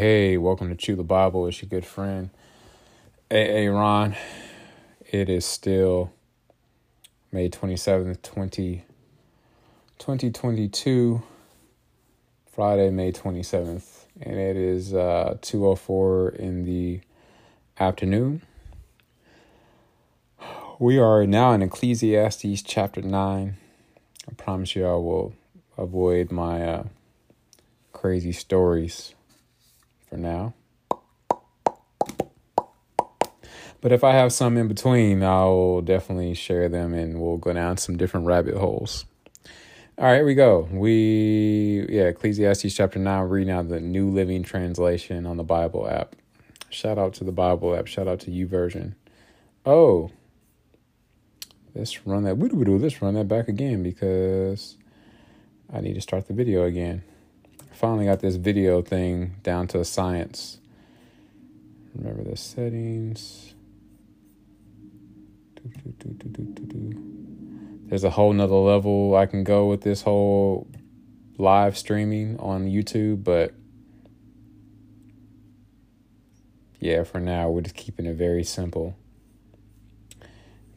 hey, welcome to Chew the Bible. It's your good friend, A.A. Ron. It is still May 27th, 20, 2022, Friday, May 27th, and it is uh, 2.04 in the afternoon. We are now in Ecclesiastes chapter 9. I promise you I will avoid my uh, crazy stories for now. But if I have some in between, I'll definitely share them and we'll go down some different rabbit holes. All right, here we go. We, yeah, Ecclesiastes chapter 9, reading out the New Living Translation on the Bible app. Shout out to the Bible app. Shout out to YouVersion. Oh, let's run that. Let's run that back again because I need to start the video again finally got this video thing down to a science. Remember the settings. There's a whole nother level I can go with this whole live streaming on YouTube, but yeah, for now, we're just keeping it very simple.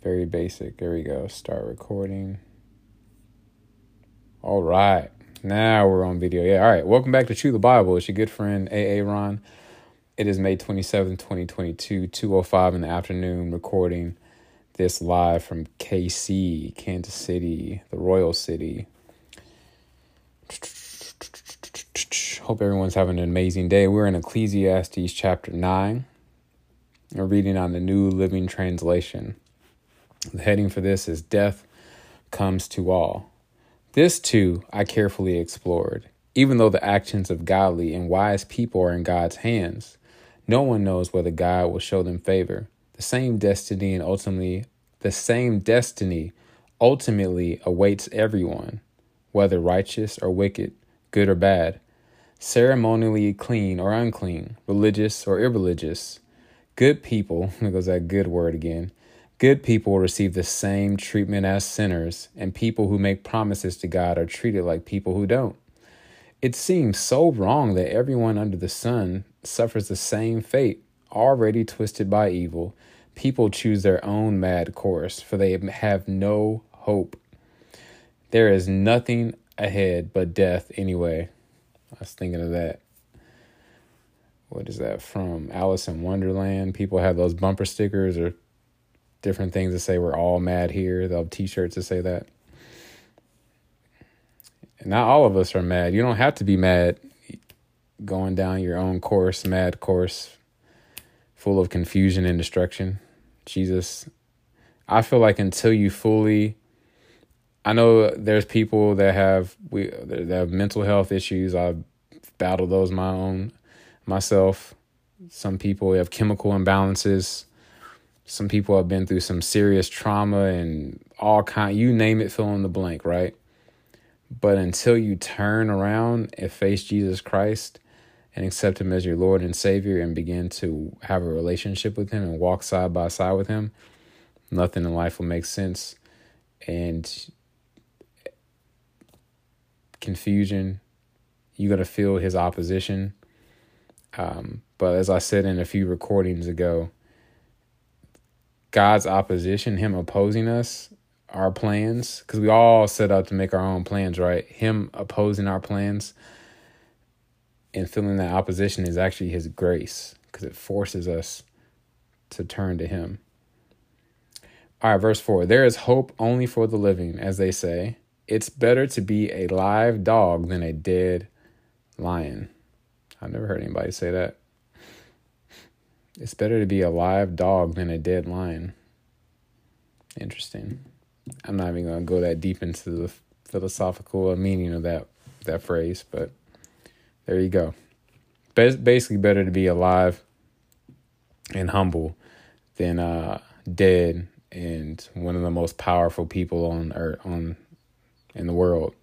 Very basic. There we go. Start recording. All right. Now we're on video. Yeah. All right. Welcome back to Chew the Bible. It's your good friend AA Ron. It is May 27, 2022, 205 in the afternoon, recording this live from KC, Kansas City, the Royal City. Hope everyone's having an amazing day. We're in Ecclesiastes chapter 9. We're reading on the New Living Translation. The heading for this is Death Comes to All. This, too, I carefully explored. Even though the actions of godly and wise people are in God's hands, no one knows whether God will show them favor. The same destiny and ultimately the same destiny ultimately awaits everyone, whether righteous or wicked, good or bad, ceremonially clean or unclean, religious or irreligious. Good people, there goes that good word again, Good people receive the same treatment as sinners, and people who make promises to God are treated like people who don't. It seems so wrong that everyone under the sun suffers the same fate, already twisted by evil. People choose their own mad course, for they have no hope. There is nothing ahead but death anyway. I was thinking of that. What is that from? Alice in Wonderland. People have those bumper stickers or different things to say we're all mad here. They'll have t-shirts to say that. Not all of us are mad. You don't have to be mad going down your own course, mad course, full of confusion and destruction. Jesus, I feel like until you fully I know there's people that have we that have mental health issues. I've battled those my own myself. Some people have chemical imbalances some people have been through some serious trauma and all kind you name it fill in the blank right? But until you turn around and face jesus christ and accept him as your lord and savior and begin to have a relationship with him and walk side by side with him nothing in life will make sense. And confusion you're going to feel his opposition. Um, but as i said in a few recordings ago God's opposition, Him opposing us, our plans, because we all set out to make our own plans, right? Him opposing our plans and feeling that opposition is actually His grace, because it forces us to turn to Him. All right, verse 4 There is hope only for the living, as they say. It's better to be a live dog than a dead lion. I've never heard anybody say that. It's better to be a live dog than a dead lion. Interesting. I'm not even going to go that deep into the philosophical meaning of that that phrase, but there you go. Basically, better to be alive and humble than uh, dead and one of the most powerful people on earth on in the world.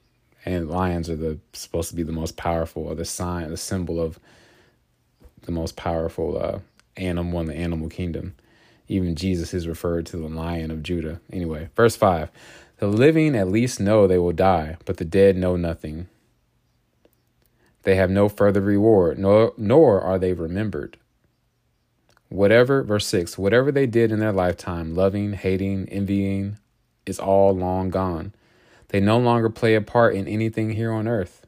And lions are the supposed to be the most powerful, or the sign, the symbol of the most powerful uh, animal in the animal kingdom. Even Jesus is referred to the lion of Judah. Anyway, verse 5 The living at least know they will die, but the dead know nothing. They have no further reward, nor, nor are they remembered. Whatever, verse 6, whatever they did in their lifetime, loving, hating, envying, is all long gone. They no longer play a part in anything here on earth.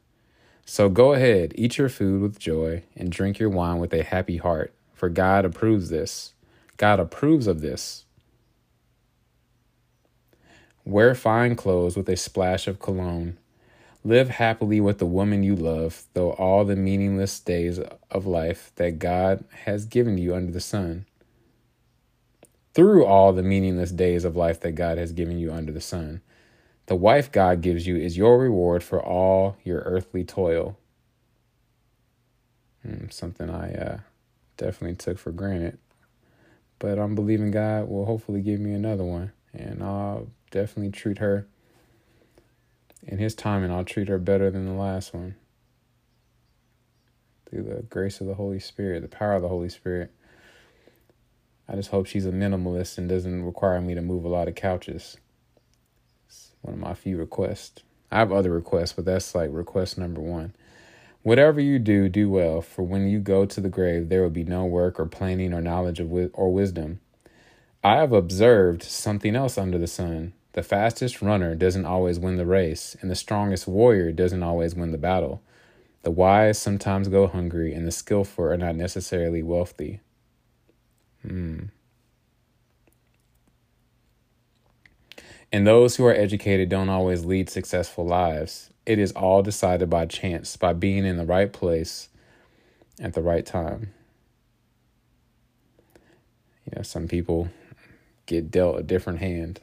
So go ahead, eat your food with joy, and drink your wine with a happy heart, for God approves this. God approves of this. Wear fine clothes with a splash of cologne. Live happily with the woman you love, though all the meaningless days of life that God has given you under the sun. Through all the meaningless days of life that God has given you under the sun. The wife God gives you is your reward for all your earthly toil. Hmm, something I uh, definitely took for granted. But I'm believing God will hopefully give me another one. And I'll definitely treat her in His time, and I'll treat her better than the last one. Through the grace of the Holy Spirit, the power of the Holy Spirit. I just hope she's a minimalist and doesn't require me to move a lot of couches It's one of my few requests. I have other requests, but that's like request number one. Whatever you do, do well, for when you go to the grave, there will be no work or planning or knowledge of wi- or wisdom. I have observed something else under the sun. The fastest runner doesn't always win the race, and the strongest warrior doesn't always win the battle. The wise sometimes go hungry, and the skillful are not necessarily wealthy. Hmm. And those who are educated don't always lead successful lives. It is all decided by chance, by being in the right place at the right time. You know, some people get dealt a different hand.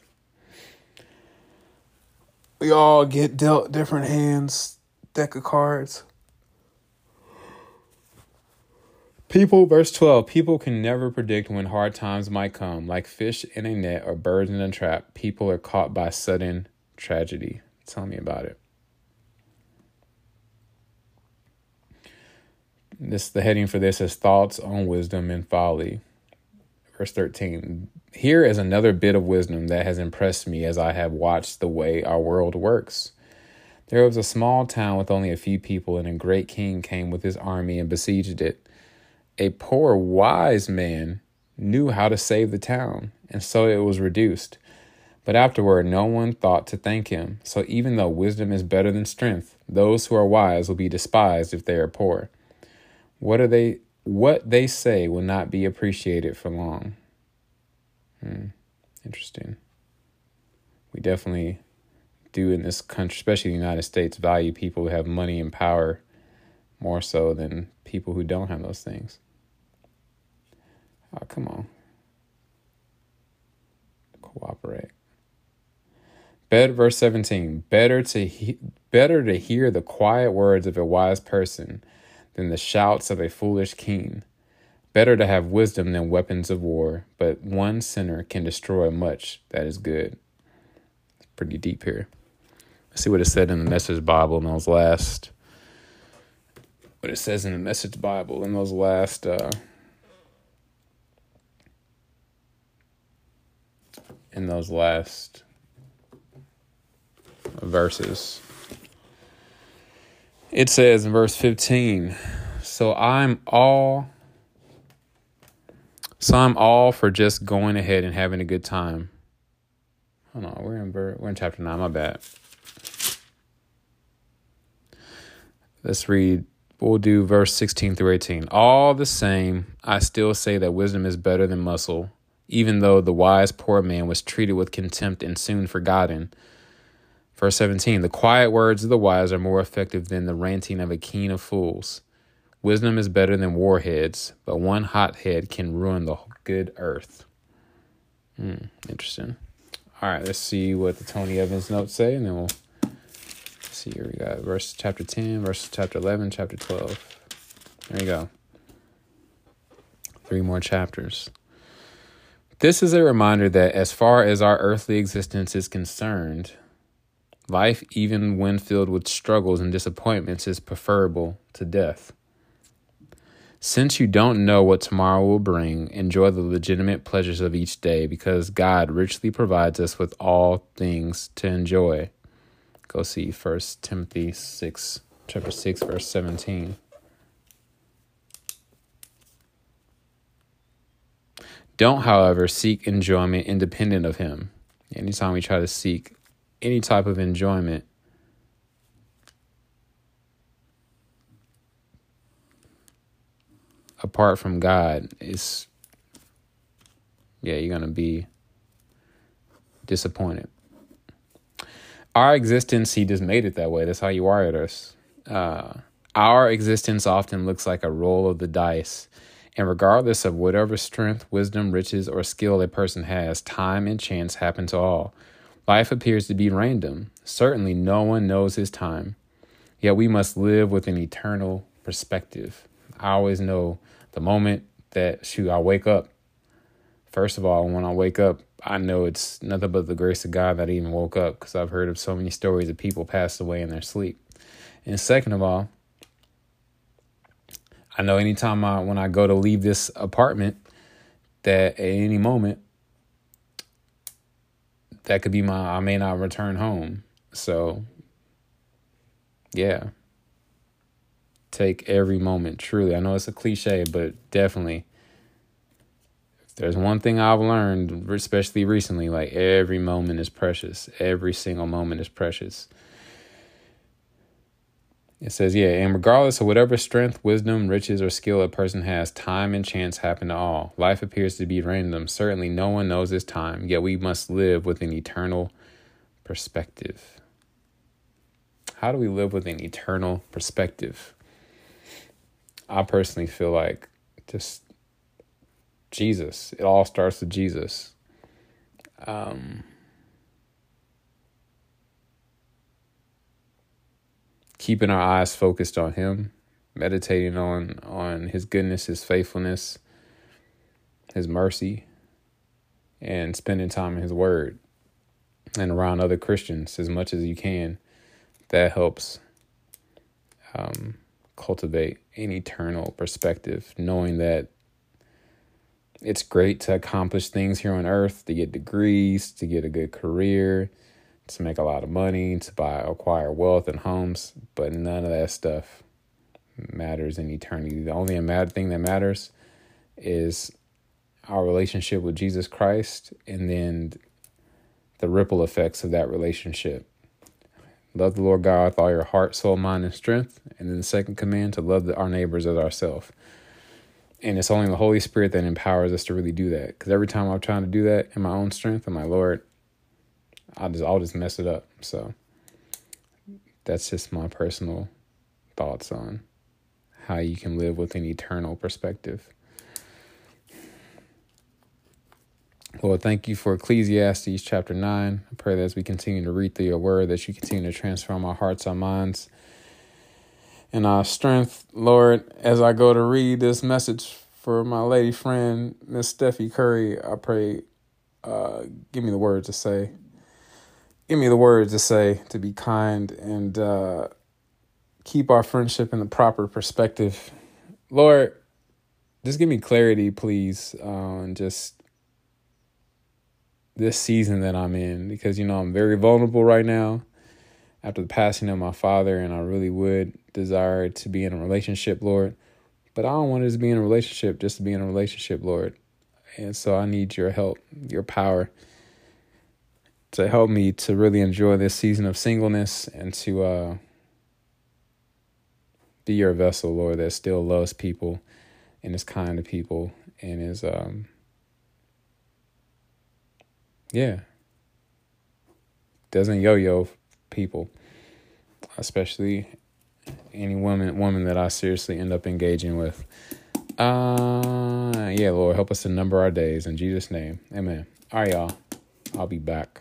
We all get dealt different hands, deck of cards. People, verse 12, people can never predict when hard times might come. Like fish in a net or birds in a trap, people are caught by sudden tragedy. Tell me about it. This the heading for this is thoughts on wisdom and folly. Verse 13. Here is another bit of wisdom that has impressed me as I have watched the way our world works. There was a small town with only a few people, and a great king came with his army and besieged it a poor wise man knew how to save the town, and so it was reduced. But afterward, no one thought to thank him. So even though wisdom is better than strength, those who are wise will be despised if they are poor. What are they? What they say will not be appreciated for long. Hmm. Interesting. We definitely do in this country, especially the United States, value people who have money and power more so than people who don't have those things. Oh, come on. Cooperate. Better, verse 17. Better to he, better to hear the quiet words of a wise person than the shouts of a foolish king. Better to have wisdom than weapons of war, but one sinner can destroy much that is good. It's pretty deep here. Let's see what it said in the Message Bible in those last. What it says in the Message Bible in those last uh, in those last verses. It says in verse 15, so I'm all so I'm all for just going ahead and having a good time. Hold on, we're in we're in chapter 9, my bad. Let's read we'll do verse 16 through 18. All the same, I still say that wisdom is better than muscle even though the wise poor man was treated with contempt and soon forgotten. Verse 17 The quiet words of the wise are more effective than the ranting of a king of fools. Wisdom is better than warheads, but one hot head can ruin the good earth. Hmm, interesting. All right, let's see what the Tony Evans notes say, and then we'll see here. We got verse chapter 10, verse chapter 11, chapter 12. There you go. Three more chapters. This is a reminder that as far as our earthly existence is concerned, life, even when filled with struggles and disappointments, is preferable to death. Since you don't know what tomorrow will bring, enjoy the legitimate pleasures of each day because God richly provides us with all things to enjoy. Go see 1 Timothy 6 chapter 6, verse 17. Don't, however, seek enjoyment independent of Him. Anytime we try to seek any type of enjoyment, apart from God, is yeah, you're gonna be disappointed. Our existence, He just made it that way. That's how He wired us. Uh, our existence often looks like a roll of the dice and regardless of whatever strength, wisdom, riches, or skill a person has, time and chance happen to all. Life appears to be random. Certainly, no one knows his time. Yet we must live with an eternal perspective. I always know the moment that, shoot, I wake up. First of all, when I wake up, I know it's nothing but the grace of God that I even woke up because I've heard of so many stories of people passed away in their sleep. And second of all, I know anytime I when I go to leave this apartment that at any moment that could be my I may not return home. So yeah. Take every moment truly. I know it's a cliche, but definitely if there's one thing I've learned, especially recently, like every moment is precious. Every single moment is precious. It says, yeah, and regardless of whatever strength, wisdom, riches, or skill a person has, time and chance happen to all. Life appears to be random. Certainly, no one knows his time, yet we must live with an eternal perspective. How do we live with an eternal perspective? I personally feel like just Jesus. It all starts with Jesus. Um, keeping our eyes focused on him, meditating on on his goodness, his faithfulness, his mercy, and spending time in his word and around other Christians as much as you can. That helps um, cultivate an eternal perspective, knowing that it's great to accomplish things here on earth, to get degrees, to get a good career, to make a lot of money, to buy, acquire wealth and homes, but none of that stuff matters in eternity. The only thing that matters is our relationship with Jesus Christ and then the ripple effects of that relationship. Love the Lord God with all your heart, soul, mind, and strength. And then the second command to love our neighbors as ourselves. And it's only the Holy Spirit that empowers us to really do that. Because every time I'm trying to do that in my own strength, I'm like, Lord, I'll just I'll just mess it up. So that's just my personal thoughts on how you can live with an eternal perspective. Lord, thank you for Ecclesiastes chapter 9. I pray that as we continue to read through your word, that you continue to transform our hearts, our minds, and our strength. Lord, as I go to read this message for my lady friend, Miss Steffi Curry, I pray, uh, give me the words to say give me the words to say to be kind and uh, keep our friendship in the proper perspective. Lord, just give me clarity, please, on just this season that I'm in because, you know, I'm very vulnerable right now after the passing of my father, and I really would desire to be in a relationship, Lord. But I don't want to just be in a relationship just to be in a relationship, Lord. And so I need your help, your power to help me to really enjoy this season of singleness and to uh, be your vessel, Lord, that still loves people and is kind to people and is, um, yeah, doesn't yo-yo people, especially any woman woman that I seriously end up engaging with. Uh, yeah, Lord, help us to number our days in Jesus' name, Amen. All right, y'all, I'll be back.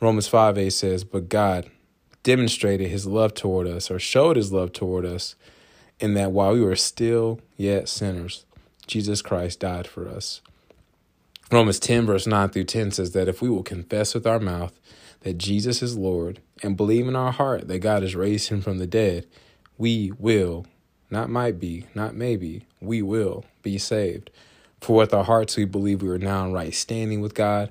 Romans 5 8 says, But God demonstrated his love toward us or showed his love toward us in that while we were still yet sinners, Jesus Christ died for us. Romans 10, verse 9 through 10 says that if we will confess with our mouth that Jesus is Lord and believe in our heart that God has raised him from the dead, we will, not might be, not maybe, we will be saved. For with our hearts we believe we are now in right standing with God,